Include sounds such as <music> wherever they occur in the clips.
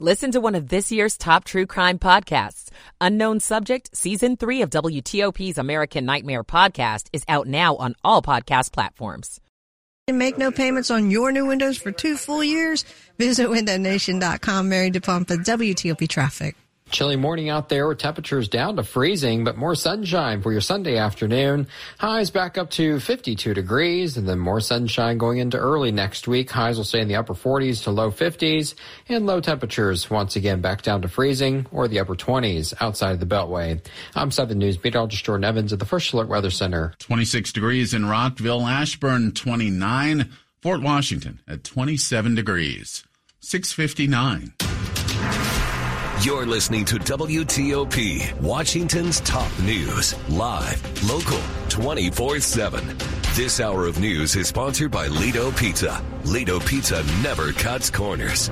Listen to one of this year's top true crime podcasts. Unknown Subject, Season 3 of WTOP's American Nightmare podcast is out now on all podcast platforms. Make no payments on your new windows for two full years? Visit WindowNation.com. Mary DePompa, WTOP Traffic. Chilly morning out there with temperatures down to freezing, but more sunshine for your Sunday afternoon. Highs back up to 52 degrees, and then more sunshine going into early next week. Highs will stay in the upper 40s to low 50s, and low temperatures once again back down to freezing or the upper 20s outside of the Beltway. I'm 7 News meteorologist Jordan Evans at the First Alert Weather Center. 26 degrees in Rockville, Ashburn 29, Fort Washington at 27 degrees. 659. You're listening to WTOP, Washington's top news, live, local, 24 7. This hour of news is sponsored by Lido Pizza. Lido Pizza never cuts corners.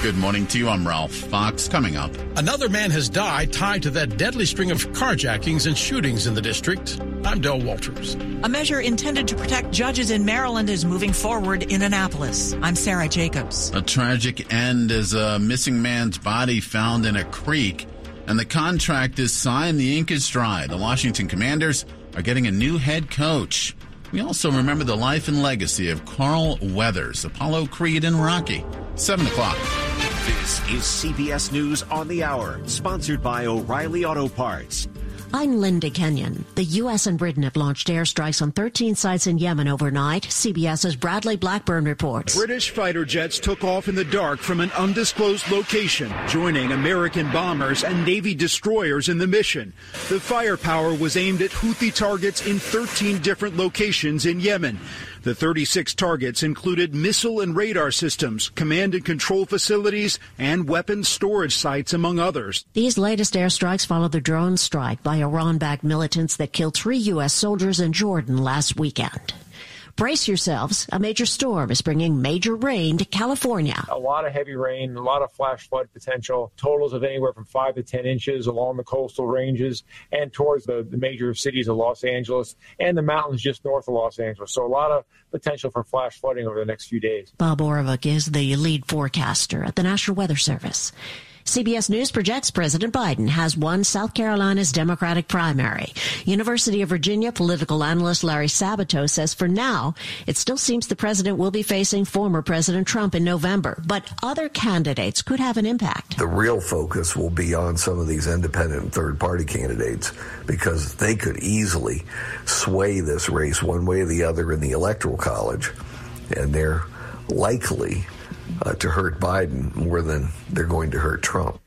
Good morning to you. I'm Ralph Fox. Coming up. Another man has died tied to that deadly string of carjackings and shootings in the district. I'm Del Walters. A measure intended to protect judges in Maryland is moving forward in Annapolis. I'm Sarah Jacobs. A tragic end as a missing man's body found in a creek, and the contract is signed. The ink is dry. The Washington Commanders are getting a new head coach. We also remember the life and legacy of Carl Weathers, Apollo Creed, and Rocky. 7 o'clock. This is CBS News on the Hour, sponsored by O'Reilly Auto Parts. I'm Linda Kenyon. The U.S. and Britain have launched airstrikes on 13 sites in Yemen overnight. CBS's Bradley Blackburn reports. British fighter jets took off in the dark from an undisclosed location, joining American bombers and Navy destroyers in the mission. The firepower was aimed at Houthi targets in 13 different locations in Yemen. The 36 targets included missile and radar systems, command and control facilities, and weapons storage sites, among others. These latest airstrikes follow the drone strike by Iran backed militants that killed three U.S. soldiers in Jordan last weekend. Brace yourselves. A major storm is bringing major rain to California. A lot of heavy rain, a lot of flash flood potential, totals of anywhere from 5 to 10 inches along the coastal ranges and towards the, the major cities of Los Angeles and the mountains just north of Los Angeles. So a lot of potential for flash flooding over the next few days. Bob Oravec is the lead forecaster at the National Weather Service. CBS News projects President Biden has won South Carolina's Democratic primary. University of Virginia political analyst Larry Sabato says for now, it still seems the president will be facing former President Trump in November, but other candidates could have an impact. The real focus will be on some of these independent third party candidates because they could easily sway this race one way or the other in the electoral college. And they're likely uh, to hurt Biden more than they're going to hurt Trump.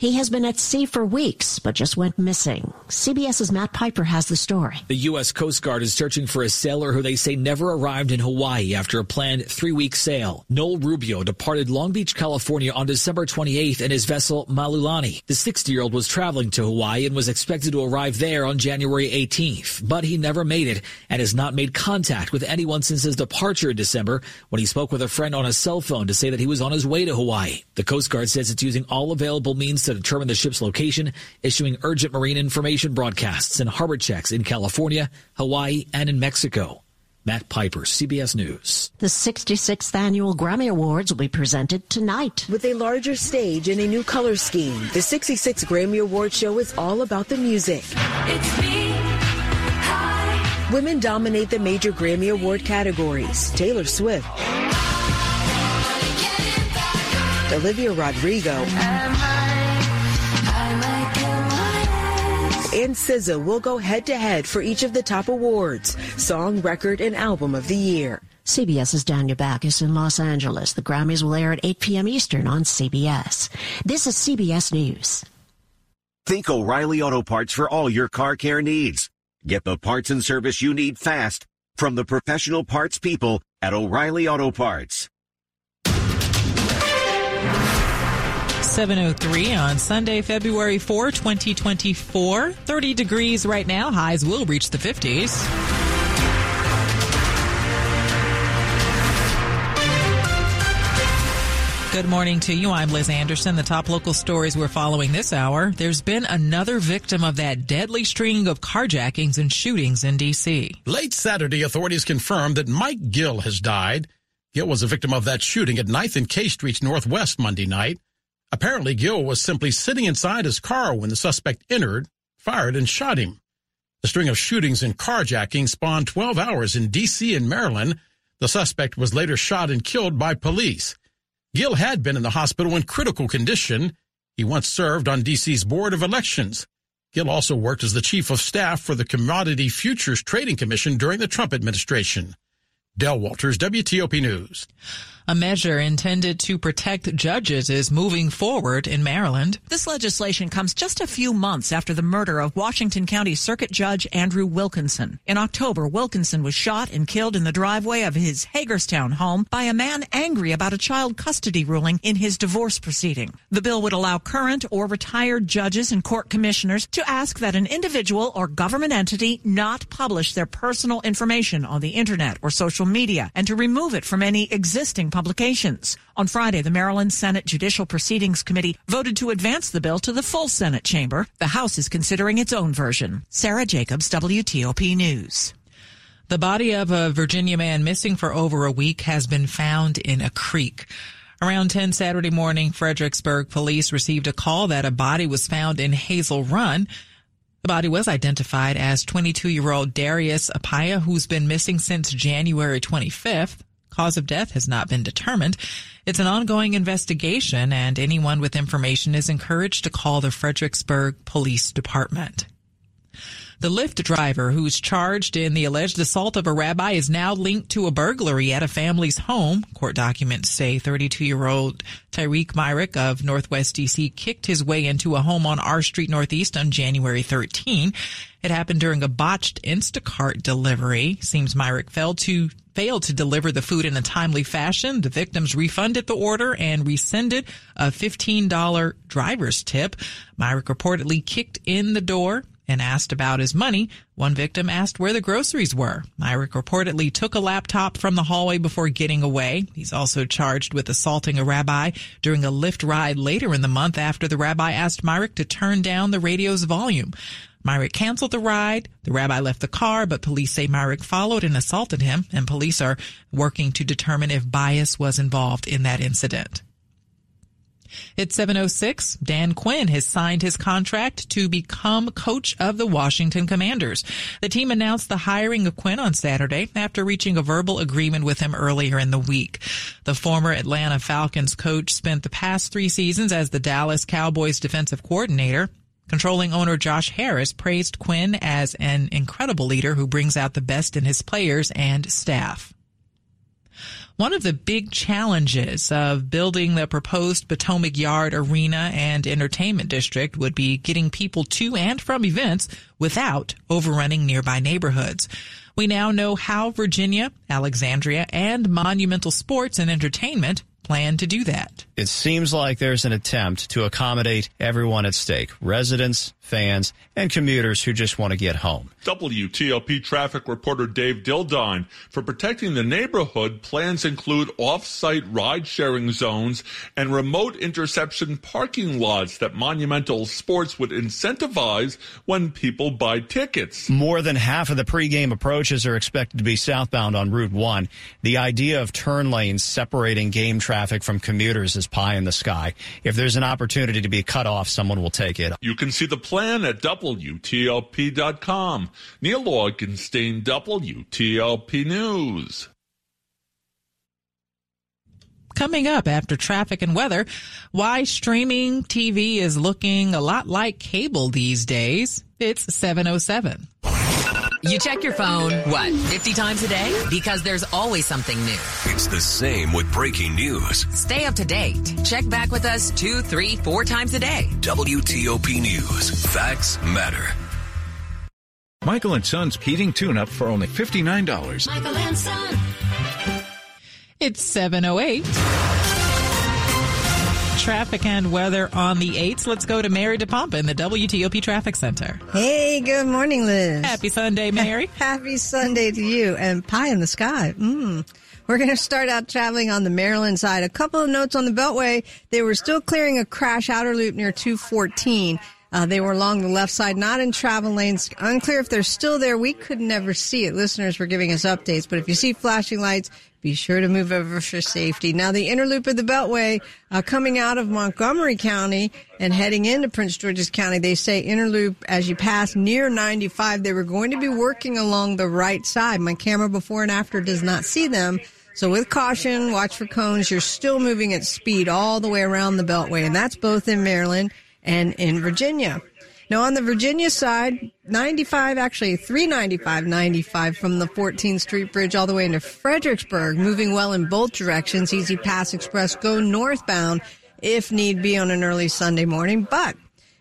He has been at sea for weeks, but just went missing. CBS's Matt Piper has the story. The U.S. Coast Guard is searching for a sailor who they say never arrived in Hawaii after a planned three week sail. Noel Rubio departed Long Beach, California on December 28th in his vessel Malulani. The 60 year old was traveling to Hawaii and was expected to arrive there on January 18th, but he never made it and has not made contact with anyone since his departure in December when he spoke with a friend on a cell phone to say that he was on his way to Hawaii. The Coast Guard says it's using all available means to determine the ship's location, issuing urgent marine information broadcasts and harbor checks in California, Hawaii, and in Mexico. Matt Piper, CBS News. The 66th annual Grammy Awards will be presented tonight. With a larger stage and a new color scheme, the 66th Grammy Award show is all about the music. It's me. Women dominate the major Grammy Award categories. Taylor Swift, Olivia Rodrigo, and SZA will go head to head for each of the top awards Song, Record, and Album of the Year. CBS's Daniel Bacchus in Los Angeles. The Grammys will air at 8 p.m. Eastern on CBS. This is CBS News. Think O'Reilly Auto Parts for all your car care needs. Get the parts and service you need fast from the professional parts people at O'Reilly Auto Parts. 703 on Sunday, February 4, 2024. 30 degrees right now. Highs will reach the 50s. Good morning to you. I'm Liz Anderson. The top local stories we're following this hour. There's been another victim of that deadly string of carjackings and shootings in D.C. Late Saturday, authorities confirmed that Mike Gill has died. Gill was a victim of that shooting at 9th and K Streets Northwest Monday night. Apparently, Gill was simply sitting inside his car when the suspect entered, fired, and shot him. The string of shootings and carjacking spawned 12 hours in D.C. and Maryland. The suspect was later shot and killed by police. Gill had been in the hospital in critical condition. He once served on D.C.'s Board of Elections. Gill also worked as the chief of staff for the Commodity Futures Trading Commission during the Trump administration. Del Walters, WTOP News. A measure intended to protect judges is moving forward in Maryland. This legislation comes just a few months after the murder of Washington County Circuit Judge Andrew Wilkinson. In October, Wilkinson was shot and killed in the driveway of his Hagerstown home by a man angry about a child custody ruling in his divorce proceeding. The bill would allow current or retired judges and court commissioners to ask that an individual or government entity not publish their personal information on the internet or social media and to remove it from any existing publications. On Friday, the Maryland Senate Judicial Proceedings Committee voted to advance the bill to the full Senate chamber. The House is considering its own version. Sarah Jacobs, WTOP News. The body of a Virginia man missing for over a week has been found in a creek. Around 10 Saturday morning, Fredericksburg police received a call that a body was found in Hazel Run. The body was identified as 22 year old Darius Apaya, who's been missing since January 25th. Cause of death has not been determined. It's an ongoing investigation and anyone with information is encouraged to call the Fredericksburg Police Department. The Lyft driver who's charged in the alleged assault of a rabbi is now linked to a burglary at a family's home. Court documents say 32 year old Tyreek Myrick of Northwest DC kicked his way into a home on R Street Northeast on January 13. It happened during a botched Instacart delivery. Seems Myrick failed to failed to deliver the food in a timely fashion. The victims refunded the order and rescinded a $15 driver's tip. Myrick reportedly kicked in the door and asked about his money. One victim asked where the groceries were. Myrick reportedly took a laptop from the hallway before getting away. He's also charged with assaulting a rabbi during a Lyft ride later in the month after the rabbi asked Myrick to turn down the radio's volume. Myrick canceled the ride. The rabbi left the car, but police say Myrick followed and assaulted him, and police are working to determine if bias was involved in that incident. It's 706. Dan Quinn has signed his contract to become coach of the Washington Commanders. The team announced the hiring of Quinn on Saturday after reaching a verbal agreement with him earlier in the week. The former Atlanta Falcons coach spent the past three seasons as the Dallas Cowboys defensive coordinator. Controlling owner Josh Harris praised Quinn as an incredible leader who brings out the best in his players and staff. One of the big challenges of building the proposed Potomac Yard Arena and Entertainment District would be getting people to and from events without overrunning nearby neighborhoods. We now know how Virginia, Alexandria, and Monumental Sports and Entertainment plan to do that. It seems like there's an attempt to accommodate everyone at stake residents, fans, and commuters who just want to get home. WTOP traffic reporter Dave Dildine. For protecting the neighborhood, plans include off-site ride-sharing zones and remote interception parking lots that Monumental Sports would incentivize when people buy tickets. More than half of the pregame approaches are expected to be southbound on Route 1. The idea of turn lanes separating game traffic from commuters is pie in the sky. If there's an opportunity to be cut off, someone will take it. You can see the plan at WTOP.com. Neil Augenstein, WTOP News. Coming up after traffic and weather, why streaming TV is looking a lot like cable these days. It's 707. You check your phone, what, 50 times a day? Because there's always something new. It's the same with breaking news. Stay up to date. Check back with us two, three, four times a day. WTOP News. Facts matter. Michael and Son's heating tune-up for only $59. Michael and Son. It's 708. Traffic and weather on the 8th. Let's go to Mary DePompa in the WTOP Traffic Center. Hey, good morning, Liz. Happy Sunday, Mary. <laughs> Happy Sunday to you and pie in the sky. Mm. We're going to start out traveling on the Maryland side. A couple of notes on the Beltway. They were still clearing a crash outer loop near 214. Uh, they were along the left side, not in travel lanes. Unclear if they're still there. We could never see it. Listeners were giving us updates, but if you see flashing lights, be sure to move over for safety. Now, the inner loop of the Beltway uh, coming out of Montgomery County and heading into Prince George's County, they say inner loop as you pass near 95. They were going to be working along the right side. My camera before and after does not see them. So with caution, watch for cones. You're still moving at speed all the way around the Beltway, and that's both in Maryland and in Virginia. Now on the Virginia side, 95, actually 395, 95 from the 14th Street Bridge all the way into Fredericksburg, moving well in both directions. E-ZPass Express go northbound if need be on an early Sunday morning, but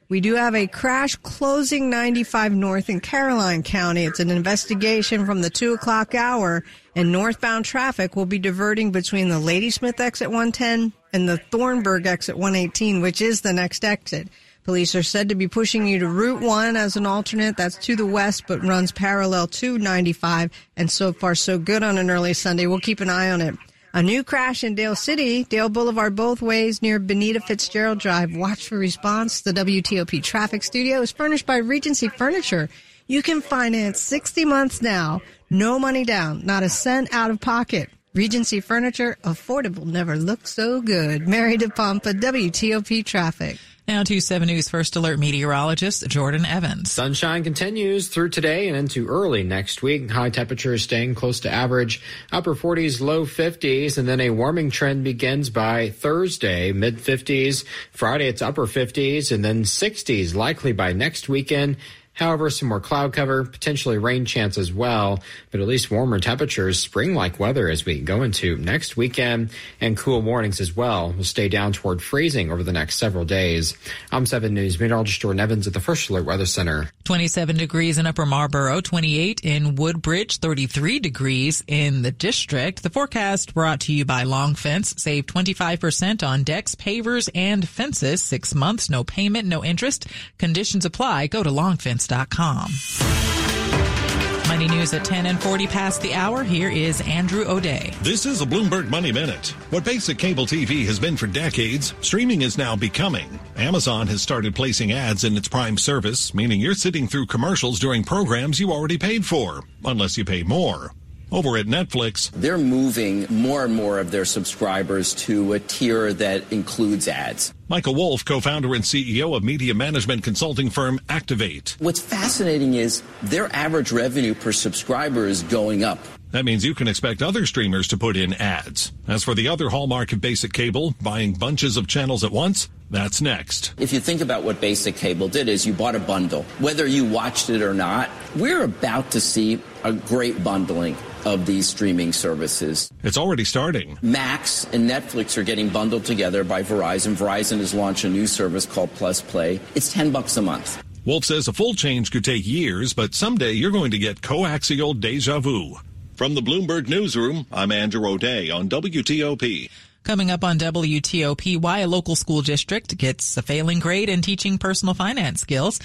we do have a crash closing 95 north in Caroline County. It's an investigation from the two o'clock hour and northbound traffic will be diverting between the Ladysmith exit 110 and the Thornburg exit 118, which is the next exit. Police are said to be pushing you to Route 1 as an alternate. That's to the west, but runs parallel to 95. And so far, so good on an early Sunday. We'll keep an eye on it. A new crash in Dale City, Dale Boulevard both ways near Benita Fitzgerald Drive. Watch for response. The WTOP traffic studio is furnished by Regency Furniture. You can finance 60 months now. No money down, not a cent out of pocket. Regency Furniture, affordable, never looked so good. Mary DePompa, WTOP Traffic. Now to 7 News First Alert meteorologist Jordan Evans. Sunshine continues through today and into early next week. High temperatures staying close to average, upper 40s, low 50s, and then a warming trend begins by Thursday, mid 50s. Friday, it's upper 50s and then 60s, likely by next weekend. However, some more cloud cover, potentially rain chance as well, but at least warmer temperatures, spring like weather as we go into next weekend, and cool mornings as well will stay down toward freezing over the next several days. I'm 7 News meteorologist Jordan Evans at the First Alert Weather Center. 27 degrees in Upper Marlboro, 28 in Woodbridge, 33 degrees in the district. The forecast brought to you by Long Fence. Save 25% on decks, pavers, and fences. Six months, no payment, no interest. Conditions apply. Go to longfence.com. Money news at 10 and 40 past the hour. Here is Andrew O'Day. This is a Bloomberg Money Minute. What basic cable TV has been for decades, streaming is now becoming. Amazon has started placing ads in its Prime service, meaning you're sitting through commercials during programs you already paid for, unless you pay more. Over at Netflix, they're moving more and more of their subscribers to a tier that includes ads. Michael Wolf, co-founder and CEO of media management consulting firm Activate. What's fascinating is their average revenue per subscriber is going up. That means you can expect other streamers to put in ads. As for the other hallmark of basic cable, buying bunches of channels at once, that's next. If you think about what basic cable did is you bought a bundle. Whether you watched it or not, we're about to see a great bundling of these streaming services. It's already starting. Max and Netflix are getting bundled together by Verizon. Verizon has launched a new service called Plus Play. It's 10 bucks a month. Wolf says a full change could take years, but someday you're going to get coaxial deja vu. From the Bloomberg Newsroom, I'm Andrew O'Day on WTOP. Coming up on WTOP, why a local school district gets a failing grade in teaching personal finance skills.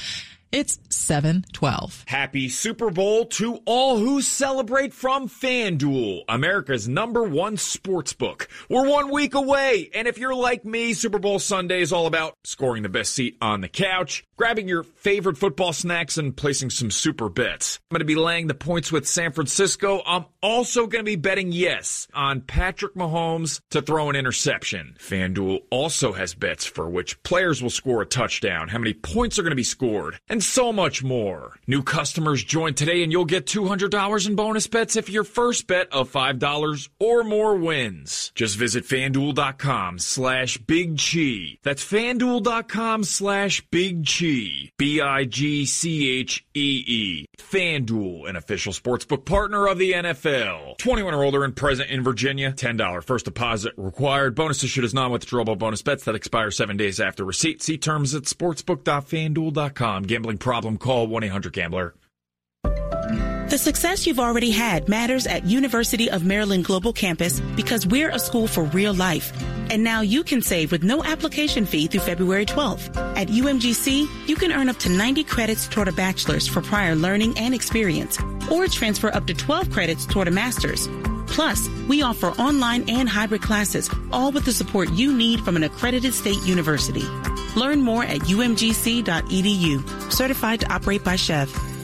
It's 712. Happy Super Bowl to all who celebrate from FanDuel, America's number one sports book. We're one week away, and if you're like me, Super Bowl Sunday is all about scoring the best seat on the couch, grabbing your favorite football snacks, and placing some super bets. I'm going to be laying the points with San Francisco. I'm also going to be betting yes on Patrick Mahomes to throw an interception. FanDuel also has bets for which players will score a touchdown, how many points are going to be scored, and so much more. New customers join today and you'll get $200 in bonus bets if your first bet of $5 or more wins. Just visit fanduel.com slash big chi. That's fanduel.com slash big chi. B-I-G-C-H-E-E. FanDuel, an official sportsbook partner of the NFL. 21 or older and present in Virginia. $10 first deposit required. Bonus issued as non-withdrawable bonus bets that expire seven days after receipt. See terms at sportsbook.fanduel.com. Gambling problem, call 1-800-GAMBLER. The success you've already had matters at University of Maryland Global Campus because we're a school for real life. And now you can save with no application fee through February 12th. At UMGC, you can earn up to 90 credits toward a bachelor's for prior learning and experience, or transfer up to 12 credits toward a master's. Plus, we offer online and hybrid classes, all with the support you need from an accredited state university. Learn more at umgc.edu. Certified to operate by SCHEV.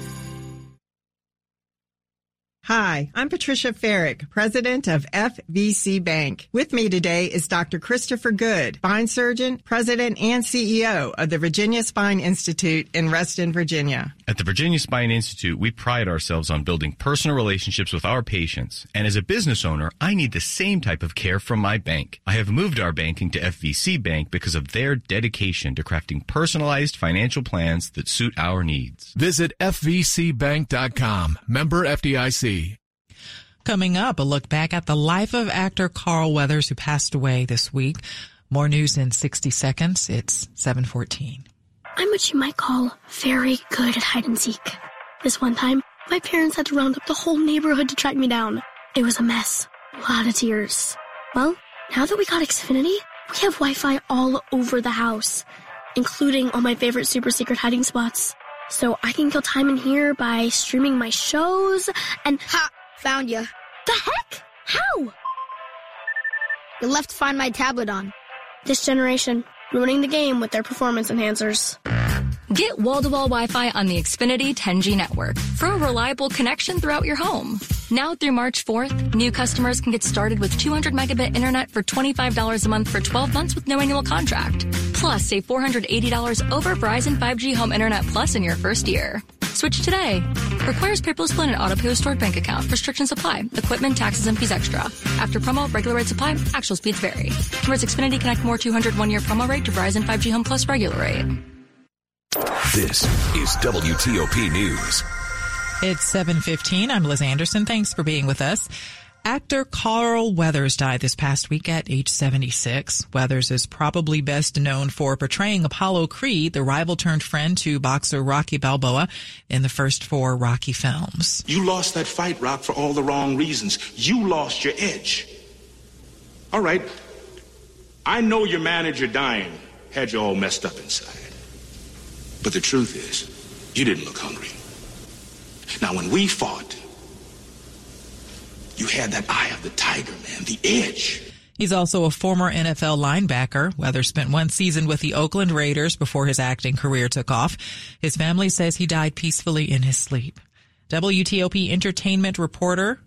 Hi, I'm Patricia Ferrick, president of FVC Bank. With me today is Dr. Christopher Good, spine surgeon, president, and CEO of the Virginia Spine Institute in Reston, Virginia. At the Virginia Spine Institute, we pride ourselves on building personal relationships with our patients. And as a business owner, I need the same type of care from my bank. I have moved our banking to FVC Bank because of their dedication to crafting personalized financial plans that suit our needs. Visit FVCbank.com. Member FDIC. Coming up, a look back at the life of actor Carl Weathers, who passed away this week. More news in 60 seconds. It's 714. I'm what you might call very good at hide and seek. This one time, my parents had to round up the whole neighborhood to track me down. It was a mess. A lot of tears. Well, now that we got Xfinity, we have Wi-Fi all over the house, including all my favorite super secret hiding spots. So I can kill time in here by streaming my shows and- Ha! Found you. The heck? How? You left Find My tablet on. This generation, ruining the game with their performance enhancers. Get wall-to-wall Wi-Fi on the Xfinity 10G network for a reliable connection throughout your home. Now through March 4th, new customers can get started with 200 megabit internet for $25 a month for 12 months with no annual contract. Plus, save $480 over Verizon 5G Home Internet Plus in your first year. Switch today. Requires paperless plan and auto pay stored bank account. Restrictions apply. Equipment, taxes, and fees extra. After promo, regular rate supply. Actual speeds vary. Converts Xfinity Connect More 200 one year promo rate to Verizon 5G Home Plus regular rate. This is WTOP News. It's 715. I'm Liz Anderson. Thanks for being with us. Actor Carl Weathers died this past week at age 76. Weathers is probably best known for portraying Apollo Creed, the rival turned friend to boxer Rocky Balboa in the first four Rocky films. You lost that fight, Rock, for all the wrong reasons. You lost your edge. All right. I know your manager dying had you all messed up inside. But the truth is, you didn't look hungry. Now, when we fought, you had that eye of the tiger, man, the edge. He's also a former NFL linebacker. Weather spent one season with the Oakland Raiders before his acting career took off. His family says he died peacefully in his sleep. WTOP entertainment reporter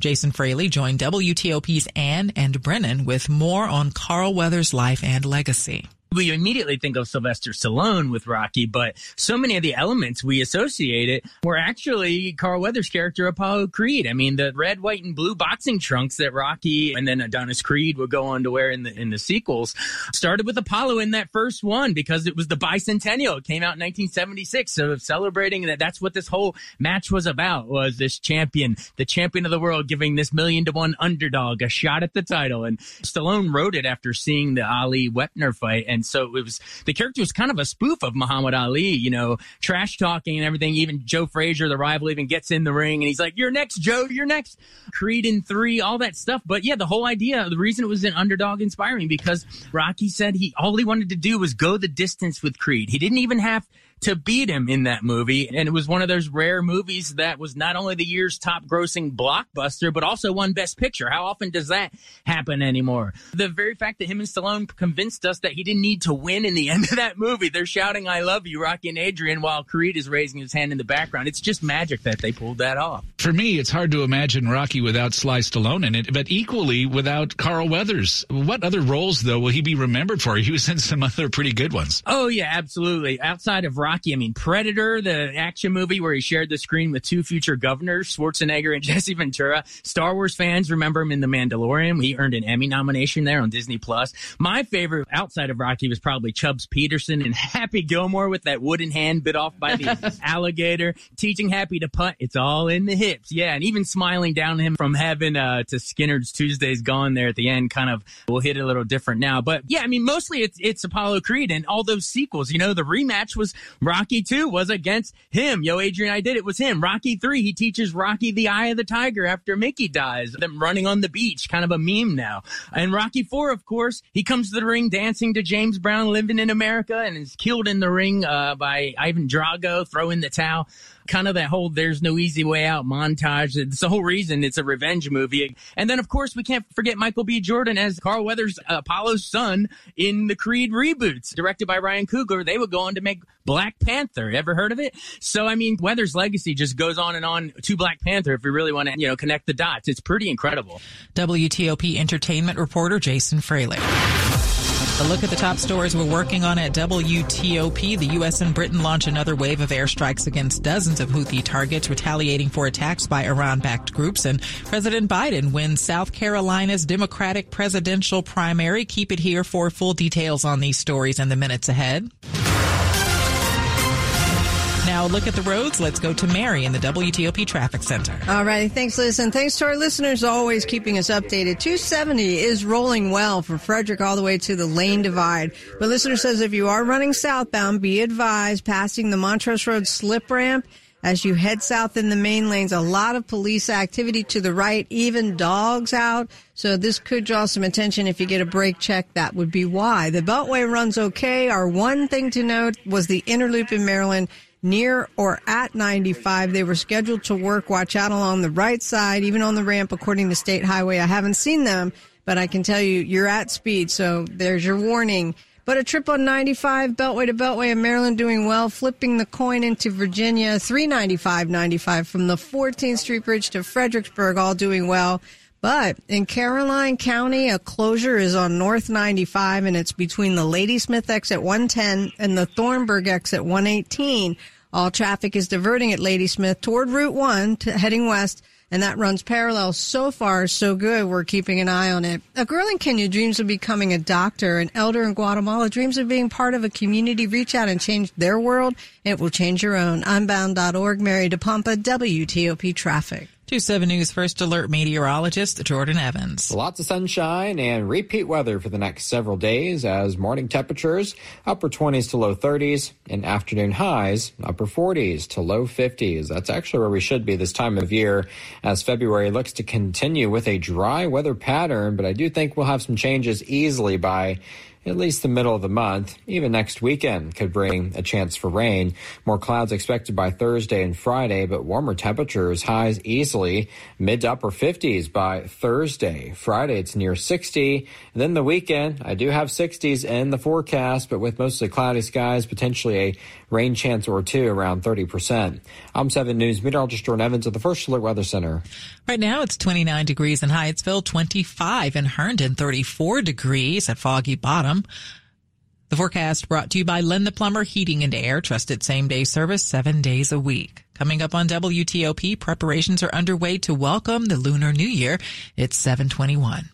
Jason Fraley joined WTOP's Ann and Brennan with more on Carl Weathers' life and legacy we immediately think of Sylvester Stallone with Rocky, but so many of the elements we associate it were actually Carl Weathers' character Apollo Creed. I mean, the red, white, and blue boxing trunks that Rocky and then Adonis Creed would go on to wear in the in the sequels started with Apollo in that first one because it was the bicentennial. It came out in 1976, so celebrating that that's what this whole match was about was this champion, the champion of the world, giving this million to one underdog a shot at the title. And Stallone wrote it after seeing the Ali Wepner fight and and so it was the character was kind of a spoof of Muhammad Ali, you know, trash talking and everything. Even Joe Frazier, the rival, even gets in the ring and he's like, "You're next, Joe. You're next." Creed in three, all that stuff. But yeah, the whole idea, the reason it was an underdog inspiring because Rocky said he all he wanted to do was go the distance with Creed. He didn't even have to beat him in that movie. And it was one of those rare movies that was not only the year's top grossing blockbuster, but also won Best Picture. How often does that happen anymore? The very fact that him and Stallone convinced us that he didn't need to win in the <laughs> end of that movie. They're shouting, I love you, Rocky and Adrian, while Creed is raising his hand in the background. It's just magic that they pulled that off. For me, it's hard to imagine Rocky without Sly Stallone in it, but equally without Carl Weathers. What other roles, though, will he be remembered for? He was in some other pretty good ones. Oh, yeah, absolutely. Outside of Rocky, Rocky. I mean, Predator, the action movie where he shared the screen with two future governors, Schwarzenegger and <laughs> Jesse Ventura. Star Wars fans remember him in The Mandalorian. He earned an Emmy nomination there on Disney Plus. My favorite outside of Rocky was probably Chubbs Peterson and <laughs> Happy Gilmore with that wooden hand bit off by the <laughs> alligator, teaching Happy to putt. It's all in the hips. Yeah, and even smiling down at him from heaven uh, to Skynyrd's Tuesday's Gone there at the end kind of will hit a little different now. But yeah, I mean, mostly it's, it's Apollo Creed and all those sequels. You know, the rematch was Rocky 2 was against him. Yo, Adrian, I did it was him. Rocky 3, he teaches Rocky the eye of the tiger after Mickey dies. Them running on the beach, kind of a meme now. And Rocky 4, of course, he comes to the ring dancing to James Brown living in America and is killed in the ring uh, by Ivan Drago, throwing the towel kind of that whole there's no easy way out montage. It's the whole reason it's a revenge movie. And then, of course, we can't forget Michael B. Jordan as Carl Weathers' Apollo's son in the Creed reboots, directed by Ryan Coogler. They would go on to make Black Panther. Ever heard of it? So, I mean, Weathers' legacy just goes on and on to Black Panther if we really want to, you know, connect the dots. It's pretty incredible. WTOP entertainment reporter Jason Fraley. A look at the top stories we're working on at WTOP. The U.S. and Britain launch another wave of airstrikes against dozens of Houthi targets, retaliating for attacks by Iran backed groups. And President Biden wins South Carolina's Democratic presidential primary. Keep it here for full details on these stories in the minutes ahead. Now, look at the roads. Let's go to Mary in the WTOP Traffic Center. All right. Thanks, Liz. And thanks to our listeners always keeping us updated. 270 is rolling well from Frederick all the way to the lane divide. But listener says if you are running southbound, be advised passing the Montrose Road slip ramp as you head south in the main lanes, a lot of police activity to the right, even dogs out. So this could draw some attention if you get a brake check. That would be why. The Beltway runs okay. Our one thing to note was the inner loop in Maryland near or at 95. They were scheduled to work. Watch out along the right side, even on the ramp, according to State Highway. I haven't seen them, but I can tell you you're at speed. So there's your warning. But a trip on 95, Beltway to Beltway in Maryland doing well, flipping the coin into Virginia, 395, 95 from the 14th Street Bridge to Fredericksburg, all doing well. But in Caroline County, a closure is on North 95 and it's between the Ladysmith exit 110 and the Thornburg exit 118. All traffic is diverting at Ladysmith toward Route 1 to heading west and that runs parallel. So far, so good. We're keeping an eye on it. A girl in Kenya dreams of becoming a doctor. An elder in Guatemala dreams of being part of a community. Reach out and change their world. It will change your own. Unbound.org. Mary DePompa, WTOP Traffic. 2 News First Alert meteorologist Jordan Evans. Lots of sunshine and repeat weather for the next several days as morning temperatures upper 20s to low 30s and afternoon highs upper 40s to low 50s. That's actually where we should be this time of year as February looks to continue with a dry weather pattern, but I do think we'll have some changes easily by at least the middle of the month. Even next weekend could bring a chance for rain. More clouds expected by Thursday and Friday, but warmer temperatures, highs easily mid to upper 50s by Thursday. Friday, it's near 60. And then the weekend, I do have 60s in the forecast, but with mostly cloudy skies, potentially a rain chance or two around 30%. I'm 7 News meteorologist Jordan Evans at the First Alert Weather Center. Right now it's 29 degrees in Hyattsville, 25 in Herndon, 34 degrees at Foggy Bottom. The forecast brought to you by Len the Plumber Heating and Air, trusted same day service seven days a week. Coming up on WTOP, preparations are underway to welcome the Lunar New Year. It's 721.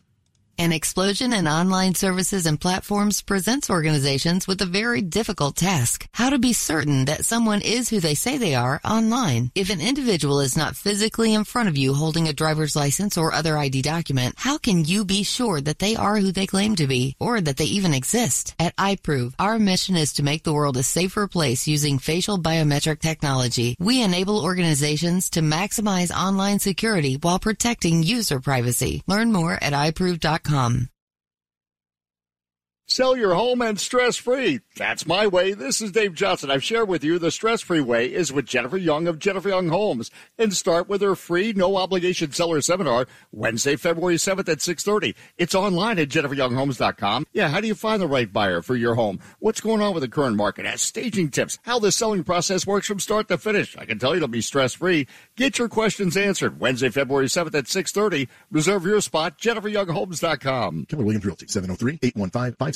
An explosion in online services and platforms presents organizations with a very difficult task. How to be certain that someone is who they say they are online. If an individual is not physically in front of you holding a driver's license or other ID document, how can you be sure that they are who they claim to be or that they even exist? At iProov, our mission is to make the world a safer place using facial biometric technology. We enable organizations to maximize online security while protecting user privacy. Learn more at iProov.com com. Sell your home and stress free. That's my way. This is Dave Johnson. I've shared with you the stress free way is with Jennifer Young of Jennifer Young Homes. And start with her free no obligation seller seminar Wednesday, February 7th at 630. It's online at jenniferyounghomes.com. Yeah, how do you find the right buyer for your home? What's going on with the current market? As staging tips, how the selling process works from start to finish. I can tell you it'll be stress free. Get your questions answered Wednesday, February 7th at 630. Reserve your spot, jenniferyounghomes.com. Keller Williams Realty, 703 815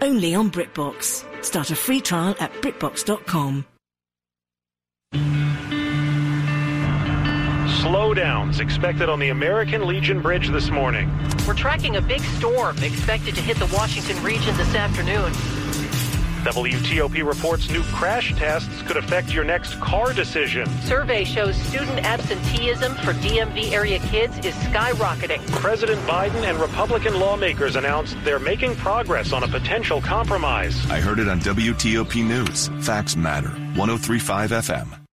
Only on BritBox. Start a free trial at BritBox.com. slowdowns expected on the American Legion Bridge this morning. We're tracking a big storm expected to hit the Washington region this afternoon. WTOP reports new crash tests could affect your next car decision. Survey shows student absenteeism for DMV area kids is skyrocketing. President Biden and Republican lawmakers announced they're making progress on a potential compromise. I heard it on WTOP News. Facts matter. 1035 FM.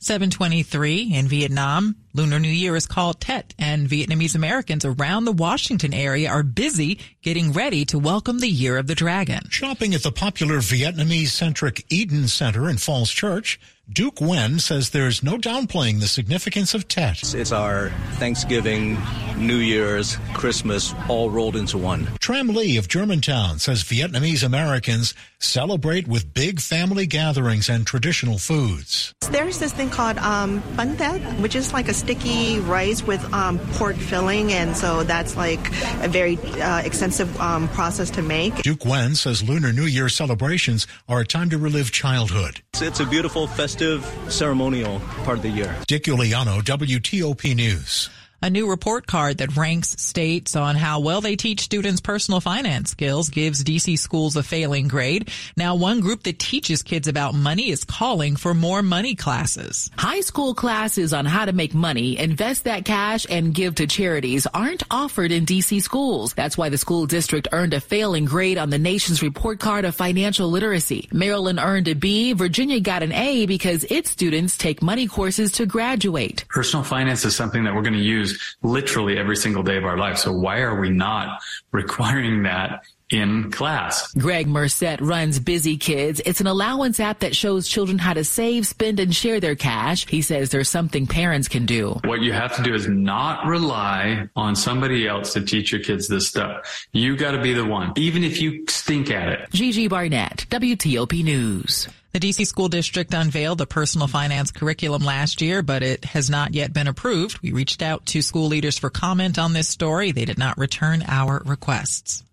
723 in Vietnam. Lunar New Year is called Tet, and Vietnamese Americans around the Washington area are busy getting ready to welcome the Year of the Dragon. Shopping at the popular Vietnamese centric Eden Center in Falls Church, Duke Wen says there's no downplaying the significance of Tet. It's our Thanksgiving, New Year's, Christmas all rolled into one. Tram Lee of Germantown says Vietnamese Americans celebrate with big family gatherings and traditional foods. There's this thing called um, bánh tét, which is like a sticky rice with um, pork filling, and so that's like a very uh, extensive um, process to make. Duke Wen says Lunar New Year celebrations are a time to relive childhood. It's a beautiful, festive, ceremonial part of the year. Dick Uliano, WTOP News. A new report card that ranks states on how well they teach students personal finance skills gives DC schools a failing grade. Now, one group that teaches kids about money is calling for more money classes. High school classes on how to make money, invest that cash, and give to charities aren't offered in DC schools. That's why the school district earned a failing grade on the nation's report card of financial literacy. Maryland earned a B, Virginia got an A because its students take money courses to graduate. Personal finance is something that we're going to use literally every single day of our life. So why are we not requiring that in class. Gregg Murset runs Busy Kids. It's an allowance app that shows children how to save, spend, and share their cash. He says there's something parents can do. What you have to do is not rely on somebody else to teach your kids this stuff. You got to be the one, even if you stink at it. Gigi Barnett, WTOP News. The DC School District unveiled a personal finance curriculum last year, but it has not yet been approved. We reached out to school leaders for comment on this story. They did not return our requests.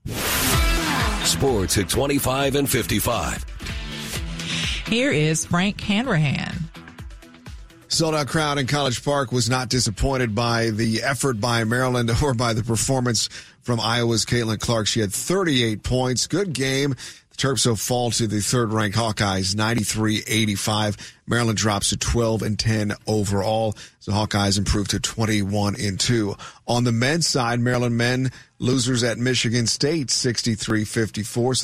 Sports at 25 and 55. Here is Frank Hanrahan. Sold out crowd in College Park was not disappointed by the effort by Maryland <laughs> or by the performance from Iowa's Caitlin Clark. She had 38 points. Good game. Terps will fall to the third ranked Hawkeyes 93-85. Maryland drops to 12 and 10 overall. The Hawkeyes improve to 21 and 2. On the men's side, Maryland men losers at Michigan State 63-54. So the